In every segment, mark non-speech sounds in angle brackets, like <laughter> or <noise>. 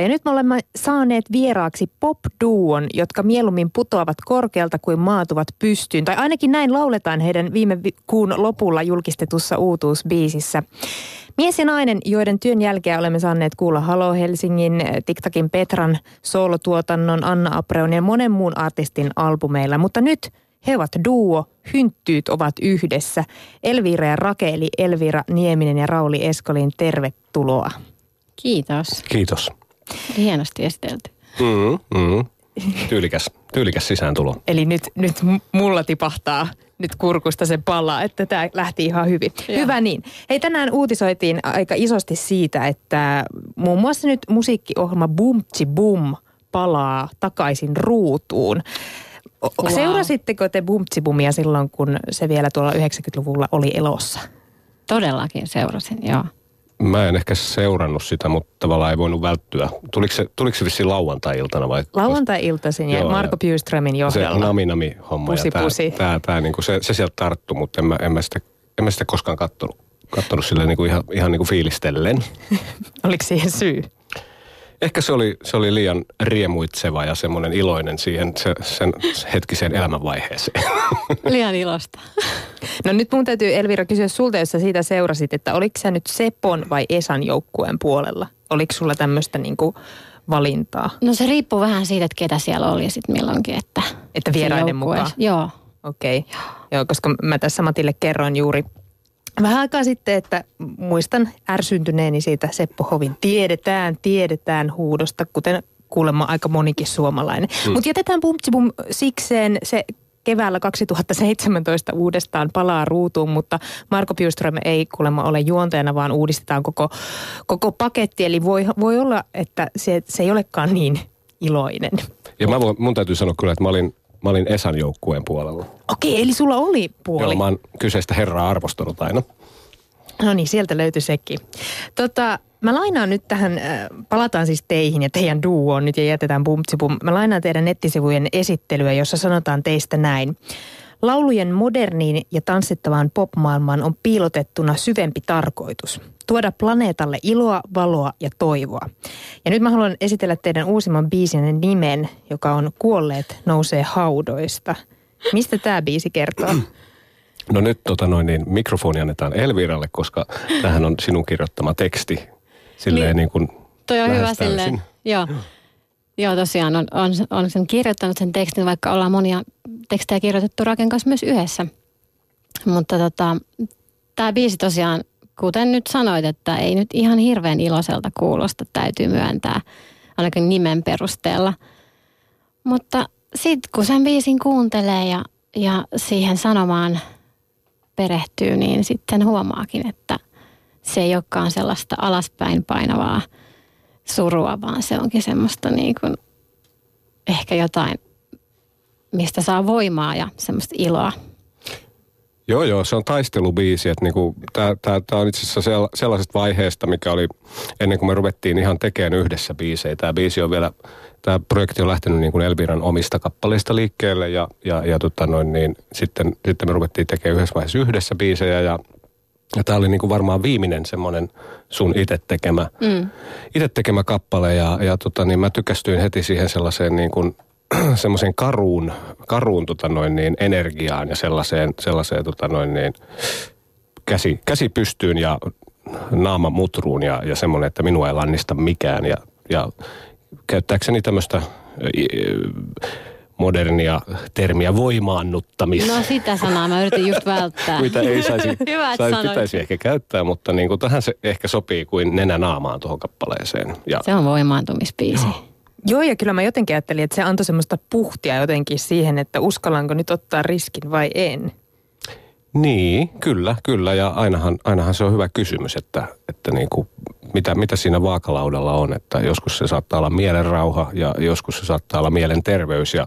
Ja nyt me olemme saaneet vieraaksi pop-duon, jotka mieluummin putoavat korkealta kuin maatuvat pystyyn. Tai ainakin näin lauletaan heidän viime kuun lopulla julkistetussa uutuusbiisissä. Mies ja nainen, joiden työn jälkeen olemme saaneet kuulla Halo Helsingin, TikTokin Petran, soolotuotannon, Anna Apreon ja monen muun artistin albumeilla. Mutta nyt he ovat duo, hynttyyt ovat yhdessä. Elvira ja Rakeli, Elvira Nieminen ja Rauli Eskolin, tervetuloa. Kiitos. Kiitos. Hienosti esitelty. Mm, mm. Tyylikäs, tyylikäs sisääntulo. Eli nyt, nyt mulla tipahtaa nyt kurkusta se palaa, että tämä lähti ihan hyvin. Joo. Hyvä niin. Hei, tänään uutisoitiin aika isosti siitä, että muun muassa nyt musiikkiohjelma Bumtsi Bum palaa takaisin ruutuun. Wow. Seurasitteko te Bumtsibumia silloin, kun se vielä tuolla 90-luvulla oli elossa? Todellakin seurasin, joo. Mä en ehkä seurannut sitä, mutta tavallaan ei voinut välttyä. Tuliko se, tuliko se vissiin lauantai-iltana vai? Lauantai-iltaisin ja Marko Bjurströmin johdolla. Se nami-nami homma. Pusi, ja pusi. Tää, tää, tää, niin kuin se, se sieltä tarttu, mutta en mä, en mä, sitä, en mä sitä koskaan kattonut, kattonut sille niin kuin ihan, ihan niin kuin fiilistellen. <laughs> Oliko siihen syy? Ehkä se oli, se oli liian riemuitseva ja semmoinen iloinen siihen se, sen hetkiseen elämänvaiheeseen. <laughs> Liian ilosta. No nyt mun täytyy Elvira kysyä sulta, jos sä siitä seurasit, että oliko sä nyt Sepon vai Esan joukkueen puolella? Oliko sulla tämmöistä niinku valintaa? No se riippuu vähän siitä, että ketä siellä oli ja sitten milloinkin, että... Että vieraiden mukaan? Joo. Okei. Okay. Joo, koska mä tässä Matille kerroin juuri vähän aikaa sitten, että muistan ärsyntyneeni siitä Seppo Hovin tiedetään, tiedetään huudosta, kuten kuulemma aika monikin suomalainen. Mm. Mutta jätetään Bumtsibum sikseen se keväällä 2017 uudestaan palaa ruutuun, mutta Marko Bjurström ei kuulemma ole juonteena, vaan uudistetaan koko, koko paketti. Eli voi, voi olla, että se, se ei olekaan niin iloinen. Ja mä voin, mun täytyy sanoa kyllä, että mä olin Mä olin Esan joukkueen puolella. Okei, eli sulla oli puoli. Joo, mä oon kyseistä herraa arvostanut aina. No niin, sieltä löytyi sekin. Tota, mä lainaan nyt tähän, äh, palataan siis teihin ja teidän duoon nyt ja jätetään bumtsipum. Mä lainaan teidän nettisivujen esittelyä, jossa sanotaan teistä näin. Laulujen moderniin ja tanssittavaan popmaailmaan on piilotettuna syvempi tarkoitus. Tuoda planeetalle iloa, valoa ja toivoa. Ja nyt mä haluan esitellä teidän uusimman biisin nimen, joka on Kuolleet nousee haudoista. Mistä tämä biisi kertoo? No nyt tota noin, niin mikrofoni annetaan Elviralle, koska tähän on sinun kirjoittama teksti. Silleen niin, niin kuin Toi on hyvä silleen, joo. Joo, tosiaan on, on, on sen kirjoittanut sen tekstin, vaikka ollaan monia tekstejä kirjoitettu Raken kanssa myös yhdessä. Mutta tota, tämä biisi tosiaan, kuten nyt sanoit, että ei nyt ihan hirveän iloiselta kuulosta, täytyy myöntää, ainakin nimen perusteella. Mutta sitten kun sen biisin kuuntelee ja, ja siihen sanomaan perehtyy, niin sitten huomaakin, että se ei olekaan sellaista alaspäin painavaa – surua, vaan se onkin semmoista niin kuin ehkä jotain, mistä saa voimaa ja semmoista iloa. Joo, joo, se on taistelubiisi. Niinku, Tämä on itse asiassa sellaisesta vaiheesta, mikä oli ennen kuin me ruvettiin ihan tekemään yhdessä biisejä. Tämä biisi on vielä, tämä projekti on lähtenyt niin kuin Elviran omista kappaleista liikkeelle ja, ja, ja tota noin, niin sitten, sitten me ruvettiin tekemään yhdessä vaiheessa yhdessä biisejä ja ja tämä oli niin kuin varmaan viimeinen semmoinen sun itse tekemä, mm. ite tekemä kappale ja, ja tota, niin mä tykästyin heti siihen sellaiseen niin kuin, <clears throat> semmoiseen karuun, karuun tota noin niin, energiaan ja sellaiseen, sellaiseen tota noin niin, käsi, käsi pystyyn ja naama mutruun ja, ja semmoinen, että minua ei lannista mikään ja, ja käyttääkseni tämmöistä modernia termiä voimaannuttamista. No sitä sanaa mä yritin just välttää. Mitä ei saisi, <laughs> saisi pitäisi ehkä käyttää, mutta niin kuin tähän se ehkä sopii kuin nenä naamaan tuohon kappaleeseen. Ja... Se on voimaantumispiisi. Joo. Joo, ja kyllä mä jotenkin ajattelin, että se antoi semmoista puhtia jotenkin siihen, että uskallanko nyt ottaa riskin vai en. Niin, kyllä, kyllä. Ja ainahan, ainahan se on hyvä kysymys, että, että niin kuin, mitä, mitä siinä vaakalaudalla on. Että joskus se saattaa olla mielenrauha ja joskus se saattaa olla mielenterveys ja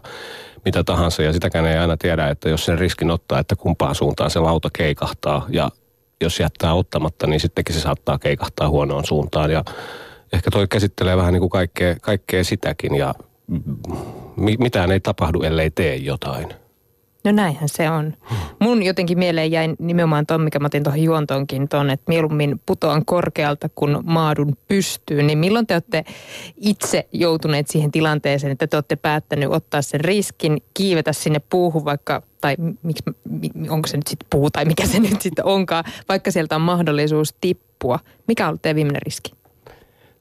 mitä tahansa. Ja sitäkään ei aina tiedä, että jos sen riskin ottaa, että kumpaan suuntaan se lauta keikahtaa. Ja jos jättää ottamatta, niin sittenkin se saattaa keikahtaa huonoon suuntaan. Ja ehkä toi käsittelee vähän niin kuin kaikkea, kaikkea sitäkin ja mitään ei tapahdu, ellei tee jotain. No näinhän se on. Mun jotenkin mieleen jäi nimenomaan ton, mikä mä otin tuohon juontoonkin ton, että mieluummin putoan korkealta, kun maadun pystyyn. Niin milloin te olette itse joutuneet siihen tilanteeseen, että te olette päättänyt ottaa sen riskin, kiivetä sinne puuhun vaikka, tai miksi, onko se nyt sitten puu tai mikä se nyt sitten onkaan, vaikka sieltä on mahdollisuus tippua. Mikä on ollut teidän viimeinen riski?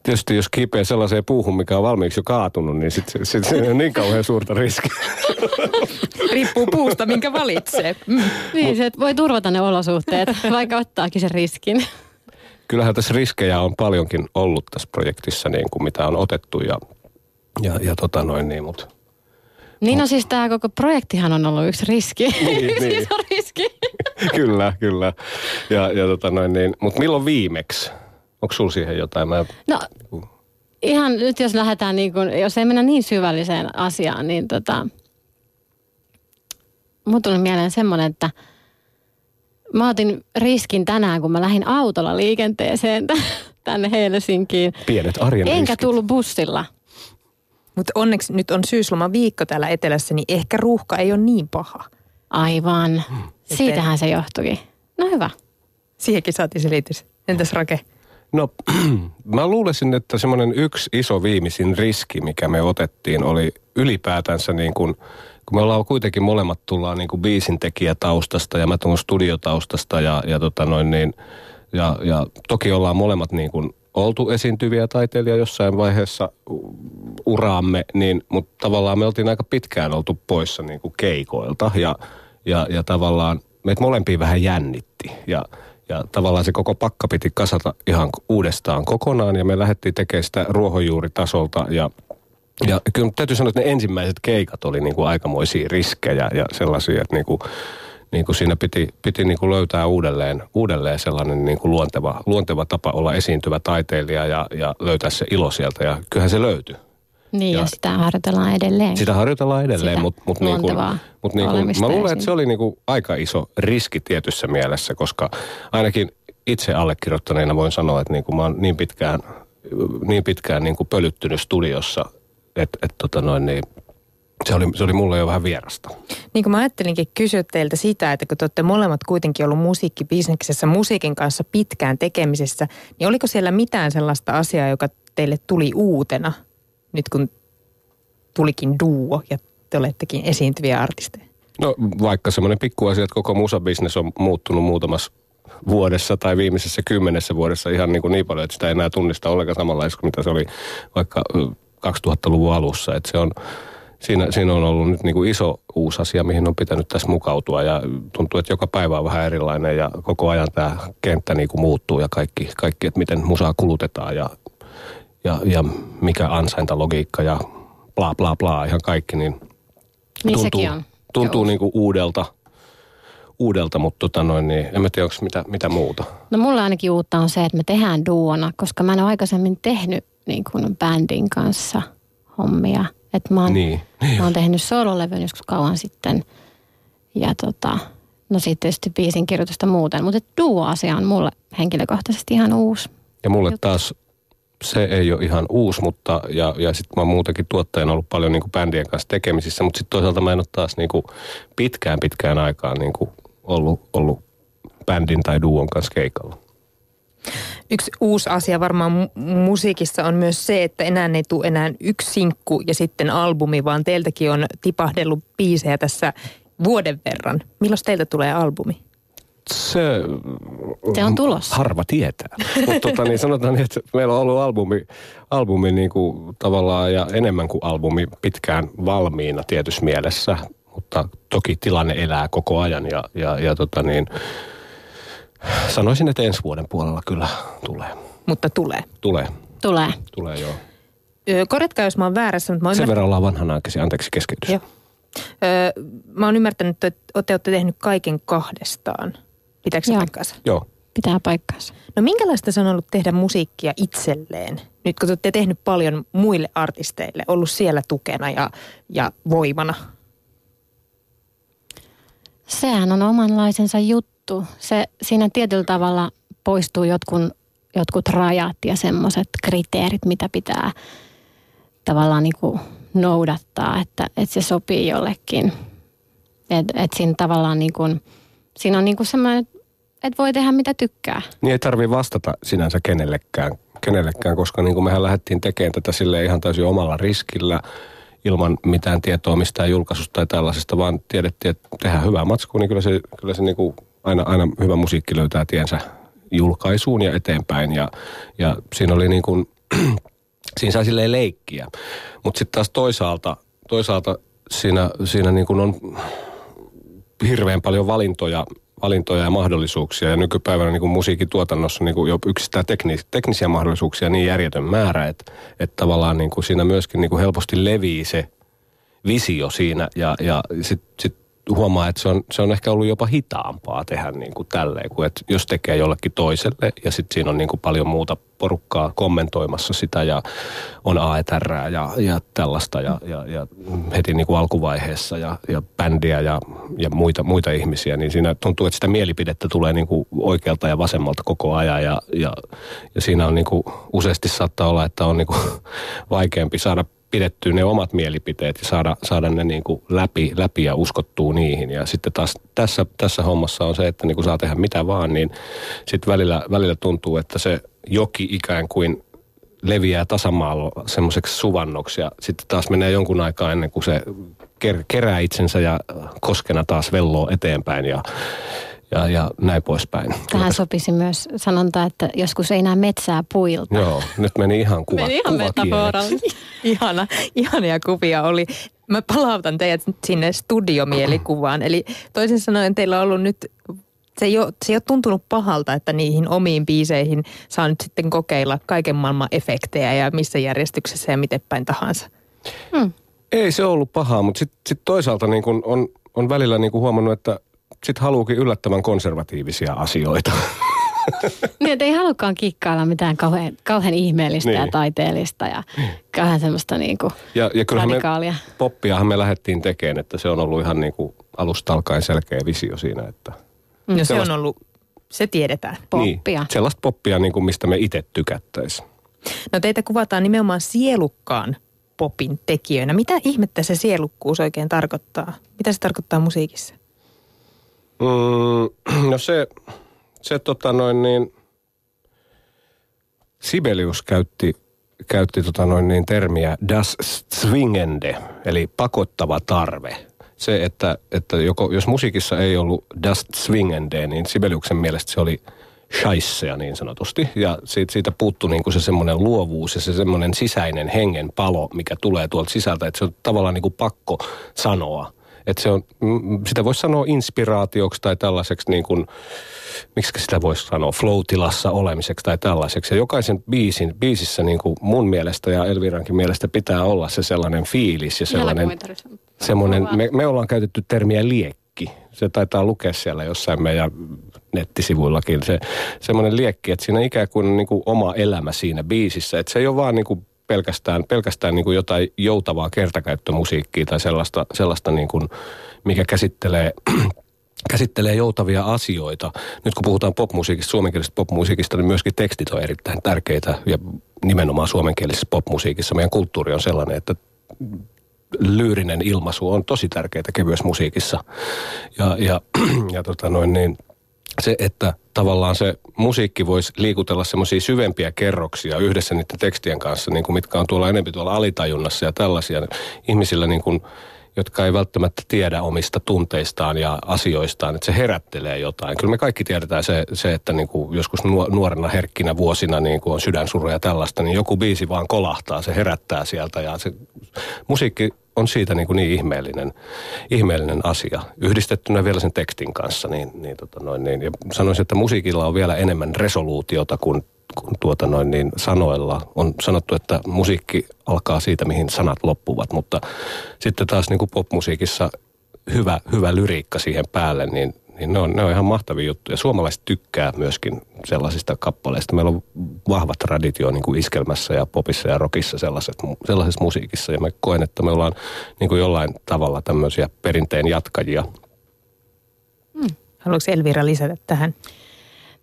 Tietysti jos kipeä sellaiseen puuhun, mikä on valmiiksi jo kaatunut, niin sitten sit, sit se on niin kauhean suurta riskiä. <laughs> Riippuu puusta, minkä valitsee. Mm. Niin, se voi turvata ne olosuhteet, <laughs> vaikka ottaakin sen riskin. Kyllähän tässä riskejä on paljonkin ollut tässä projektissa, niin kuin mitä on otettu ja, ja, ja tota noin niin, mutta niin no siis tämä koko projektihan on ollut yksi riski. Niin, <laughs> niin. siis on riski. kyllä, kyllä. Ja, ja tota noin niin. Mutta milloin viimeksi? Onko sulla siihen jotain? Mä... No ihan nyt jos lähdetään niin kuin, jos ei mennä niin syvälliseen asiaan, niin tota, mun tuli mieleen semmoinen, että mä otin riskin tänään, kun mä lähdin autolla liikenteeseen tänne Helsinkiin. Pienet arjen Enkä riskit. tullut bussilla. Mutta onneksi nyt on syysloma viikko täällä etelässä, niin ehkä ruuhka ei ole niin paha. Aivan. Hmm. Siitähän se johtuikin. No hyvä. Siihenkin saatiin selitys. Entäs Rake? No <clears throat> mä luulisin, että semmoinen yksi iso viimeisin riski, mikä me otettiin, oli ylipäätänsä niin kuin, kun me ollaan kuitenkin molemmat tullaan niin kuin biisin taustasta ja mä tulen studiotaustasta ja, ja, tota noin niin, ja, ja toki ollaan molemmat niin kuin oltu esiintyviä taiteilijoita jossain vaiheessa uraamme, niin, mutta tavallaan me oltiin aika pitkään oltu poissa niin kuin keikoilta ja, ja, ja tavallaan meitä molempia vähän jännitti. Ja ja tavallaan se koko pakka piti kasata ihan uudestaan kokonaan ja me lähdettiin tekemään sitä ruohonjuuritasolta ja ja kyllä täytyy sanoa, että ne ensimmäiset keikat oli niin kuin aikamoisia riskejä ja sellaisia, että niin kuin, niin kuin siinä piti, piti niin kuin löytää uudelleen, uudelleen sellainen niin kuin luonteva, luonteva tapa olla esiintyvä taiteilija ja, ja löytää se ilo sieltä ja kyllähän se löytyi. Niin ja, ja sitä harjoitellaan edelleen. Sitä harjoitellaan edelleen, mutta mut niin kuin, mut niin kuin, mä luulen, että se oli niin kuin aika iso riski tietyssä mielessä, koska ainakin itse allekirjoittaneena voin sanoa, että niin kuin mä oon niin pitkään, niin pitkään niin kuin pölyttynyt studiossa, että et tota noin niin, se oli, se oli mulle jo vähän vierasta. Niin kuin mä ajattelinkin kysyä teiltä sitä, että kun te olette molemmat kuitenkin ollut musiikkibisneksessä musiikin kanssa pitkään tekemisessä, niin oliko siellä mitään sellaista asiaa, joka teille tuli uutena – nyt kun tulikin duo ja te olettekin esiintyviä artisteja? No vaikka semmoinen pikkuasia, että koko musabisnes on muuttunut muutamassa vuodessa tai viimeisessä kymmenessä vuodessa ihan niin, kuin niin paljon, että sitä ei enää tunnista ollenkaan samanlaista kuin mitä se oli vaikka 2000-luvun alussa. Että se on, siinä, siinä on ollut nyt niin kuin iso uusi asia, mihin on pitänyt tässä mukautua ja tuntuu, että joka päivä on vähän erilainen ja koko ajan tämä kenttä niin kuin muuttuu ja kaikki, kaikki, että miten musaa kulutetaan ja ja, ja mikä ansaintalogiikka ja bla bla bla, ihan kaikki, niin, niin tuntuu, on. tuntuu niin kuin uudelta, uudelta, mutta tota noin, niin en mä tiedä, onko mitä, mitä muuta. No mulla ainakin uutta on se, että me tehdään duona, koska mä en ole aikaisemmin tehnyt niin kuin bändin kanssa hommia. Että mä, oon, niin, niin mä oon tehnyt sololevyn joskus kauan sitten ja tota, no sitten tietysti biisin kirjoitusta muuten, mutta duo-asia on mulle henkilökohtaisesti ihan uusi. Ja mulle juttu. taas se ei ole ihan uusi, mutta ja, ja sitten mä oon muutenkin tuottajana ollut paljon niin kuin bändien kanssa tekemisissä, mutta sitten toisaalta mä en ole taas niin kuin pitkään pitkään aikaan niin kuin ollut, ollut bändin tai duon kanssa keikalla. Yksi uusi asia varmaan musiikissa on myös se, että enää ei tule enää yksi sinkku ja sitten albumi, vaan teiltäkin on tipahdellut biisejä tässä vuoden verran. Milloin teiltä tulee albumi? Se, se on tulossa. Harva tietää. <laughs> Mutta tota, niin sanotaan, niin, että meillä on ollut albumi, albumi niin kuin tavallaan ja enemmän kuin albumi pitkään valmiina tietyssä mielessä. Mutta toki tilanne elää koko ajan ja, ja, ja tota niin, sanoisin, että ensi vuoden puolella kyllä tulee. Mutta tulee. Tulee. Tulee. Tulee, joo. korjatkaa, jos mä oon väärässä. Mutta mä Sen verran ollaan vanhanaikaisia, anteeksi keskeytys. Joo. Öö, mä oon ymmärtänyt, että te olette tehnyt kaiken kahdestaan. Pitääkö se paikkaansa? Joo. Pitää paikkaansa. No minkälaista se on ollut tehdä musiikkia itselleen? Nyt kun te olette tehnyt paljon muille artisteille, ollut siellä tukena ja, ja voimana. Sehän on omanlaisensa juttu. Se, siinä tietyllä tavalla poistuu jotkun, jotkut rajat ja semmoiset kriteerit, mitä pitää tavallaan niin kuin noudattaa, että, että se sopii jollekin – Että et siinä tavallaan niin kuin, siinä on niin kuin semmoinen, että voi tehdä mitä tykkää. Niin ei tarvitse vastata sinänsä kenellekään, kenellekään koska niin kuin mehän lähdettiin tekemään tätä sille ihan täysin omalla riskillä ilman mitään tietoa mistään julkaisusta tai tällaisesta, vaan tiedettiin, että tehdään hyvää matskua, niin kyllä se, kyllä se niin kuin aina, aina hyvä musiikki löytää tiensä julkaisuun ja eteenpäin. Ja, ja siinä oli niin kuin, <clears throat> siinä sai silleen leikkiä. Mutta sitten taas toisaalta, toisaalta siinä, siinä niin kuin on hirveän paljon valintoja, valintoja ja mahdollisuuksia. Ja nykypäivänä niin kuin musiikin tuotannossa niin kuin jo yksistään teknis, teknisiä mahdollisuuksia niin järjetön määrä, että, että tavallaan niin kuin siinä myöskin niin kuin helposti levii se visio siinä. Ja, ja sitten sit huomaa, että se on, se on ehkä ollut jopa hitaampaa tehdä niin kuin tälleen, kuin että jos tekee jollekin toiselle ja sitten siinä on niin kuin paljon muuta porukkaa kommentoimassa sitä ja on AETR ja, ja tällaista ja, ja, ja heti niin kuin alkuvaiheessa ja, ja bändiä ja, ja muita, muita ihmisiä, niin siinä tuntuu, että sitä mielipidettä tulee niin kuin oikealta ja vasemmalta koko ajan ja, ja, ja siinä on niin kuin useasti saattaa olla, että on niin kuin <laughs> vaikeampi saada pidettyä ne omat mielipiteet ja saada, saada ne niin kuin läpi, läpi ja uskottua niihin. Ja sitten taas tässä, tässä hommassa on se, että niin kuin saa tehdä mitä vaan, niin sitten välillä, välillä tuntuu, että se joki ikään kuin leviää tasamaalla semmoiseksi suvannoksi ja sitten taas menee jonkun aikaa ennen kuin se kerää itsensä ja koskena taas velloo eteenpäin ja ja, ja näin poispäin. Tähän sopisi myös sanonta, että joskus ei näe metsää puilta. Joo, nyt meni ihan kuva, meni ihan <laughs> Ihana, ihania kuvia oli. Mä palautan teidät sinne studiomielikuvaan. Eli toisin sanoen teillä on ollut nyt se ei, ole, se ei ole tuntunut pahalta, että niihin omiin biiseihin saa nyt sitten kokeilla kaiken maailman efektejä ja missä järjestyksessä ja miten päin tahansa. Hmm. Ei se ollut pahaa, mutta sitten sit toisaalta niin kun on, on välillä niin kun huomannut, että sitten haluukin yllättävän konservatiivisia asioita. <laughs> niin, että ei halukaan kikkailla mitään kauhean, kauhean ihmeellistä niin. ja taiteellista ja niin. kauhean semmoista niin kuin ja, ja radikaalia. Me, poppiahan me lähdettiin tekemään, että se on ollut ihan niin kuin alusta alkaen selkeä visio siinä, että... No se on ollut, se tiedetään. Poppia. Niin, sellaista poppia, niin kuin mistä me itse tykättäisiin. No teitä kuvataan nimenomaan sielukkaan popin tekijöinä. Mitä ihmettä se sielukkuus oikein tarkoittaa? Mitä se tarkoittaa musiikissa? Mm, <clears throat> no se, se tota noin niin, Sibelius käytti, käytti tota noin niin termiä das zwingende, eli pakottava tarve. Se, että, että joko, jos musiikissa ei ollut das zwingende, niin Sibeliuksen mielestä se oli shaisseja niin sanotusti. Ja siitä, siitä puuttui niin kuin se semmoinen luovuus ja se semmoinen sisäinen hengen palo, mikä tulee tuolta sisältä. Että se on tavallaan niin kuin pakko sanoa että se on, sitä voisi sanoa inspiraatioksi tai tällaiseksi niin kuin, miksi sitä voisi sanoa, flow-tilassa olemiseksi tai tällaiseksi. Ja jokaisen biisin, biisissä niin kuin mun mielestä ja Elvirankin mielestä pitää olla se sellainen fiilis ja sellainen, semmoinen, me, me ollaan käytetty termiä liekki. Se taitaa lukea siellä jossain meidän nettisivuillakin. Se, semmoinen liekki, että siinä ikään kuin, niin kuin oma elämä siinä biisissä. Että se ei ole vaan niin kuin pelkästään, pelkästään niin kuin jotain joutavaa kertakäyttömusiikkia tai sellaista, sellaista niin kuin, mikä käsittelee <clears throat> käsittelee joutavia asioita. Nyt kun puhutaan popmusiikista, suomenkielisestä popmusiikista, niin myöskin tekstit on erittäin tärkeitä ja nimenomaan suomenkielisessä popmusiikissa meidän kulttuuri on sellainen, että lyyrinen ilmaisu on tosi tärkeää kevyessä musiikissa. Ja, ja, <clears throat> ja tota noin niin, se, että tavallaan se musiikki voisi liikutella semmoisia syvempiä kerroksia yhdessä niiden tekstien kanssa, niin kuin mitkä on tuolla enemmän tuolla alitajunnassa ja tällaisia. Ihmisillä niin kuin, jotka ei välttämättä tiedä omista tunteistaan ja asioistaan, että se herättelee jotain. Kyllä me kaikki tiedetään se, se että niin kuin joskus nuorena herkkinä vuosina niin kuin on sydänsuruja ja tällaista, niin joku biisi vaan kolahtaa, se herättää sieltä ja se musiikki on siitä niin, kuin niin ihmeellinen, ihmeellinen asia. Yhdistettynä vielä sen tekstin kanssa, niin, niin, tota noin, niin ja sanoisin, että musiikilla on vielä enemmän resoluutiota kuin, kuin tuota noin, niin sanoilla. On sanottu, että musiikki alkaa siitä, mihin sanat loppuvat, mutta sitten taas niin kuin popmusiikissa hyvä, hyvä lyriikka siihen päälle, niin niin ne on, ne on ihan mahtavia juttuja. Suomalaiset tykkää myöskin sellaisista kappaleista. Meillä on vahva traditio niin kuin iskelmässä ja popissa ja rockissa sellaiset, sellaisessa musiikissa. Ja mä koen, että me ollaan niin kuin jollain tavalla tämmöisiä perinteen jatkajia. Hmm. Haluatko Elvira lisätä tähän?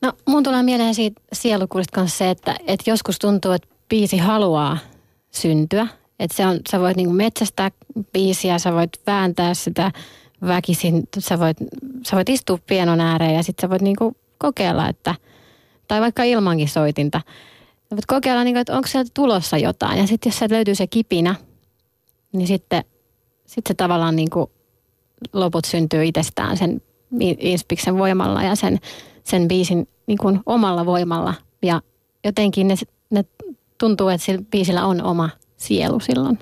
No mun tulee mieleen siitä sielukuudesta kanssa se, että, että joskus tuntuu, että biisi haluaa syntyä. Että se on, sä voit niin kuin metsästää biisiä, sä voit vääntää sitä väkisin, sä voit, sä voit istua pienon ääreen ja sitten sä voit niinku kokeilla, että, tai vaikka ilmankin soitinta, sä voit kokeilla, niinku, että onko sieltä tulossa jotain. Ja sitten jos sieltä löytyy se kipinä, niin sitten sit se tavallaan niinku loput syntyy itsestään sen Inspiksen voimalla ja sen, sen biisin niinku omalla voimalla. Ja jotenkin ne, ne tuntuu, että sillä biisillä on oma sielu silloin.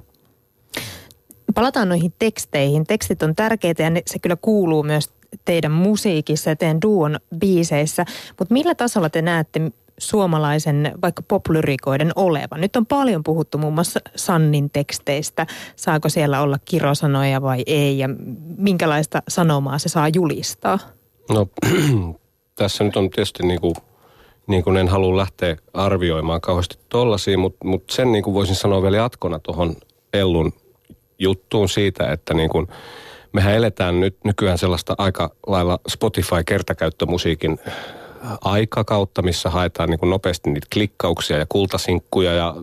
Palataan noihin teksteihin. Tekstit on tärkeitä ja ne, se kyllä kuuluu myös teidän musiikissa ja teidän duon biiseissä. Mutta millä tasolla te näette suomalaisen vaikka poplyrikoiden olevan? Nyt on paljon puhuttu muun muassa Sannin teksteistä. Saako siellä olla kirosanoja vai ei ja minkälaista sanomaa se saa julistaa? No <clears throat> tässä nyt on tietysti niin kuin, niin kuin en halua lähteä arvioimaan kauheasti tollaisia, mutta, mutta sen niin kuin voisin sanoa vielä jatkona tuohon Ellun juttuun siitä, että niin kuin, mehän eletään nyt nykyään sellaista aika lailla Spotify-kertakäyttömusiikin aikakautta, missä haetaan niin kuin nopeasti niitä klikkauksia ja kultasinkkuja ja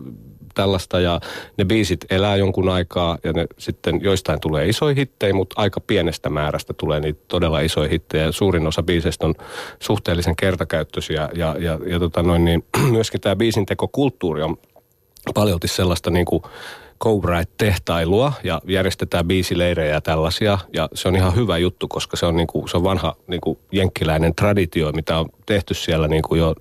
tällaista ja ne biisit elää jonkun aikaa ja ne sitten joistain tulee isoja hittejä, mutta aika pienestä määrästä tulee niitä todella isoja hittejä. Suurin osa biiseistä on suhteellisen kertakäyttöisiä ja, ja, ja tota noin, niin, <clears throat> myöskin tämä biisintekokulttuuri on paljolti sellaista niin kuin Cobra-tehtailua ja järjestetään biisileirejä ja tällaisia. Ja se on ihan hyvä juttu, koska se on, niin kuin, se on vanha niin kuin jenkkiläinen traditio, mitä on tehty siellä niin kuin jo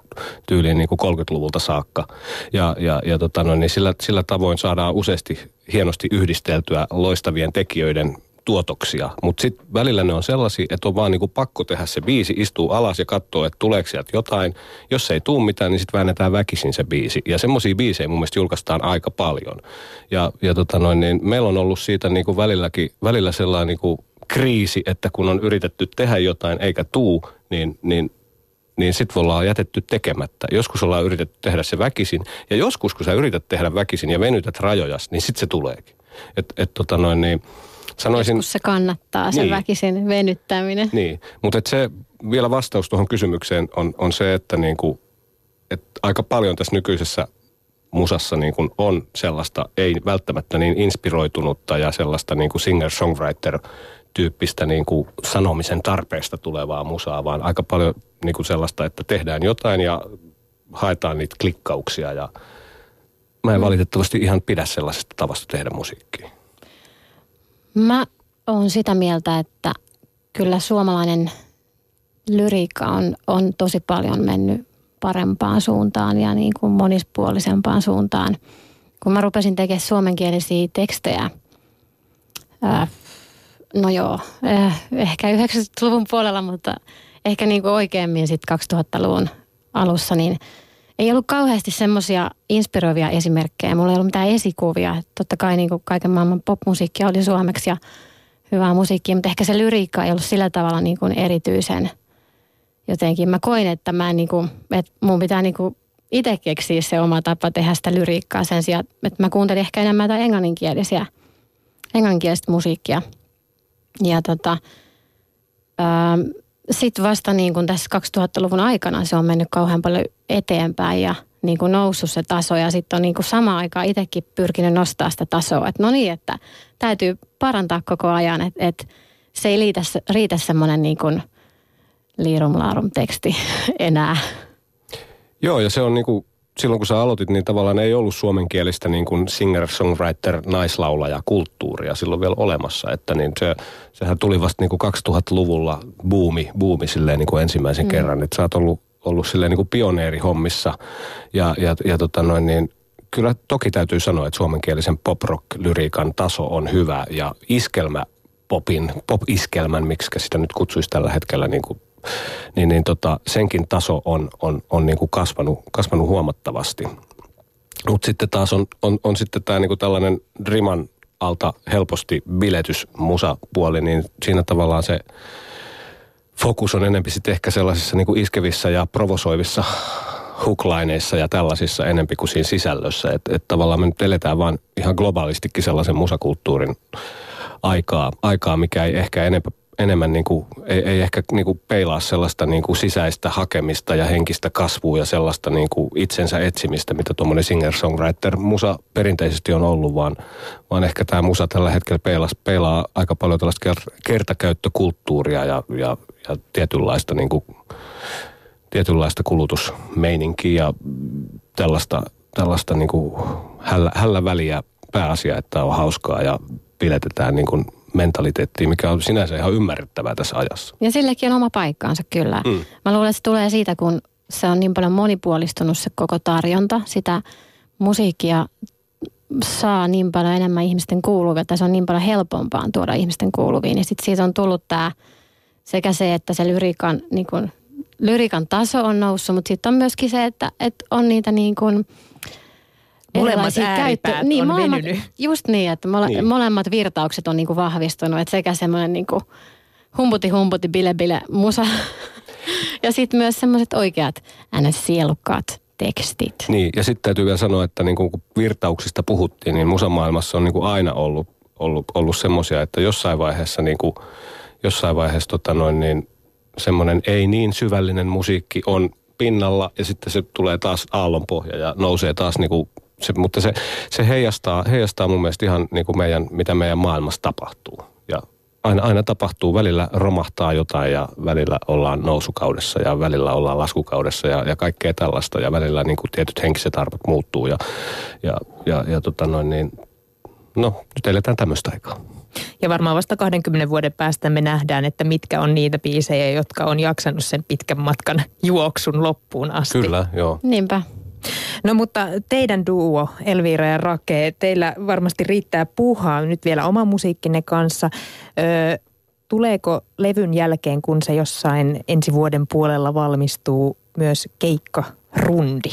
tyyliin niin kuin 30-luvulta saakka. Ja, ja, ja tota no, niin sillä, sillä tavoin saadaan useasti hienosti yhdisteltyä loistavien tekijöiden tuotoksia. Mutta sitten välillä ne on sellaisia, että on vaan niinku pakko tehdä se biisi, istuu alas ja katsoo, että tuleeko sieltä jotain. Jos ei tule mitään, niin sitten väännetään väkisin se biisi. Ja semmoisia biisejä mun mielestä julkaistaan aika paljon. Ja, ja tota noin, niin meillä on ollut siitä niinku välilläkin, välillä sellainen niinku kriisi, että kun on yritetty tehdä jotain eikä tuu, niin, niin niin sitten ollaan jätetty tekemättä. Joskus ollaan yritetty tehdä se väkisin, ja joskus kun sä yrität tehdä väkisin ja venytät rajojas, niin sitten se tuleekin. Et, et tota noin, niin, Sanoisin, Joskus se kannattaa, se niin, väkisin venyttäminen. Niin, mutta se vielä vastaus tuohon kysymykseen on, on se, että niinku, et aika paljon tässä nykyisessä musassa niin kuin on sellaista, ei välttämättä niin inspiroitunutta ja sellaista niin kuin singer-songwriter-tyyppistä niin kuin sanomisen tarpeesta tulevaa musaa, vaan aika paljon niin kuin sellaista, että tehdään jotain ja haetaan niitä klikkauksia ja mä en mm. valitettavasti ihan pidä sellaisesta tavasta tehdä musiikkia. Mä oon sitä mieltä, että kyllä suomalainen lyriikka on, on tosi paljon mennyt parempaan suuntaan ja niin kuin monispuolisempaan suuntaan. Kun mä rupesin tekemään suomenkielisiä tekstejä, ää, no joo, äh, ehkä 90-luvun puolella, mutta ehkä niin kuin oikeammin sitten 2000-luvun alussa, niin – ei ollut kauheasti semmoisia inspiroivia esimerkkejä. Mulla ei ollut mitään esikuvia. Totta kai niin kuin kaiken maailman popmusiikkia oli suomeksi ja hyvää musiikkia, mutta ehkä se lyriikka ei ollut sillä tavalla niin kuin erityisen jotenkin. Mä koin, että, mä niin kuin, että mun pitää niin kuin itse keksiä se oma tapa tehdä sitä lyriikkaa sen sijaan, että mä kuuntelin ehkä enemmän jotain englanninkielisiä, englanninkielistä musiikkia. Ja tota, sitten vasta niin kuin tässä 2000-luvun aikana se on mennyt kauhean paljon eteenpäin ja niin kuin noussut se taso ja sitten on niin kuin samaan aikaan itsekin pyrkinyt nostaa sitä tasoa. Että no niin, että täytyy parantaa koko ajan, että, että se ei riitä, riitä semmoinen niin kuin liirum teksti <laughs> enää. Joo, ja se on niin kuin silloin kun sä aloitit, niin tavallaan ei ollut suomenkielistä niin kuin singer-songwriter, naislaulaja kulttuuria silloin vielä olemassa. Että niin se, sehän tuli vasta niin kuin 2000-luvulla buumi, buumi silleen niin kuin ensimmäisen mm. kerran. Että sä oot ollut, ollut silleen niin kuin pioneerihommissa ja, ja, ja tota noin niin, kyllä toki täytyy sanoa, että suomenkielisen pop-rock-lyriikan taso on hyvä ja iskelmä popin, pop-iskelmän, miksi sitä nyt kutsuisi tällä hetkellä niin kuin niin, niin tota, senkin taso on, on, on niin kuin kasvanut, kasvanut huomattavasti. Mutta sitten taas on, on, on sitten tämä niin tällainen riman alta helposti biletys musapuoli, niin siinä tavallaan se fokus on enempi sitten ehkä sellaisissa niin kuin iskevissä ja provosoivissa hooklaineissa ja tällaisissa enempi kuin siinä sisällössä. Että et tavallaan me nyt eletään vaan ihan globaalistikin sellaisen musakulttuurin aikaa, aikaa mikä ei ehkä enempää enemmän niin kuin, ei, ei ehkä niin kuin peilaa sellaista niin kuin sisäistä hakemista ja henkistä kasvua ja sellaista niin kuin itsensä etsimistä, mitä tuommoinen singer-songwriter-musa perinteisesti on ollut, vaan, vaan ehkä tämä musa tällä hetkellä peilaa, peilaa aika paljon tällaista kertakäyttökulttuuria ja, ja, ja tietynlaista, niin kuin, tietynlaista kulutusmeininkiä ja tällaista, tällaista niin kuin hällä, hällä väliä pääasia, että on hauskaa ja piletetään niin kuin mentaliteettiin, mikä on sinänsä ihan ymmärrettävää tässä ajassa. Ja sillekin on oma paikkaansa kyllä. Mm. Mä luulen, että se tulee siitä, kun se on niin paljon monipuolistunut se koko tarjonta. Sitä musiikkia saa niin paljon enemmän ihmisten kuuluvia, että se on niin paljon helpompaa tuoda ihmisten kuuluviin. Ja sitten siitä on tullut tämä sekä se, että se lyrikan, niin kun, lyrikan taso on noussut, mutta sitten on myöskin se, että, että on niitä niin kuin, Molemmat ääripäät niin, on molemmat, venynyt. Just niin, että mole, niin. molemmat virtaukset on niinku vahvistunut. Että sekä semmoinen niinku humputi humputi bile bile musa <laughs> ja sitten myös semmoiset oikeat ns. sielukkaat tekstit. Niin, ja sitten täytyy vielä sanoa, että niin kun virtauksista puhuttiin, niin musamaailmassa on niin kuin aina ollut, ollut, ollut semmoisia, että jossain vaiheessa, niin kuin, jossain vaiheessa tota noin, niin semmoinen ei niin syvällinen musiikki on pinnalla ja sitten se tulee taas aallonpohja ja nousee taas niin kuin se, mutta se, se heijastaa, heijastaa mun mielestä ihan niin kuin meidän, mitä meidän maailmassa tapahtuu. Ja aina, aina tapahtuu, välillä romahtaa jotain ja välillä ollaan nousukaudessa ja välillä ollaan laskukaudessa ja, ja kaikkea tällaista. Ja välillä niin kuin tietyt henkiset arvot muuttuu ja, ja, ja, ja tota noin niin, no nyt eletään tämmöistä aikaa. Ja varmaan vasta 20 vuoden päästä me nähdään, että mitkä on niitä biisejä, jotka on jaksanut sen pitkän matkan juoksun loppuun asti. Kyllä, joo. Niinpä. No mutta teidän duo, Elviira ja Rake, teillä varmasti riittää puuhaa nyt vielä oma musiikkinne kanssa. Öö, tuleeko levyn jälkeen, kun se jossain ensi vuoden puolella valmistuu, myös keikka rundi?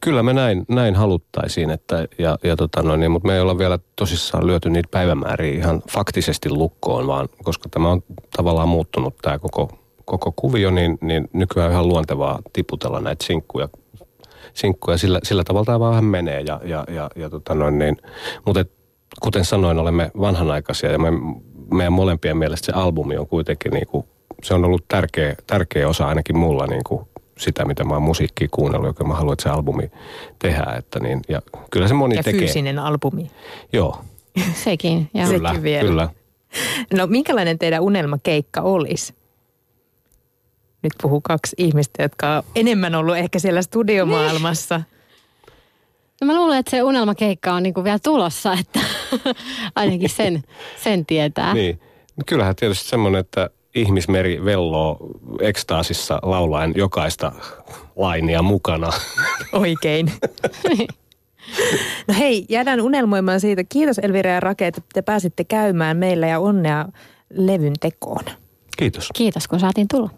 Kyllä me näin, näin haluttaisiin, että, ja, ja tota noin, niin, mutta me ei olla vielä tosissaan lyöty niitä päivämääriä ihan faktisesti lukkoon, vaan koska tämä on tavallaan muuttunut tämä koko, koko kuvio, niin, niin nykyään on ihan luontevaa tiputella näitä sinkkuja sinkkuja. Sillä, sillä tavalla tämä vähän menee. Ja, ja, ja, ja tota noin niin. Mutta et, kuten sanoin, olemme vanhanaikaisia ja me, meidän molempien mielestä se albumi on kuitenkin niin kuin, se on ollut tärkeä, tärkeä osa ainakin mulla niin kuin sitä, mitä mä oon musiikkia kuunnellut, joka mä haluan, että se albumi tehdään. Että niin, ja kyllä se moni ja tekee. fyysinen albumi. Joo. <laughs> Sekin, joo. Kyllä, Sekin vielä. kyllä. No minkälainen teidän unelmakeikka olisi? Nyt puhuu kaksi ihmistä, jotka on enemmän ollut ehkä siellä studiomaailmassa. No mä luulen, että se unelmakeikka on niinku vielä tulossa, että <laughs> ainakin sen, sen tietää. Niin. Kyllähän tietysti semmoinen, että ihmismeri velloo ekstaasissa laulaen jokaista lainia mukana. <laughs> Oikein. <laughs> No hei, jäädään unelmoimaan siitä. Kiitos Elvira ja Rake, että te pääsitte käymään meillä ja onnea levyn tekoon. Kiitos. Kiitos, kun saatiin tulla.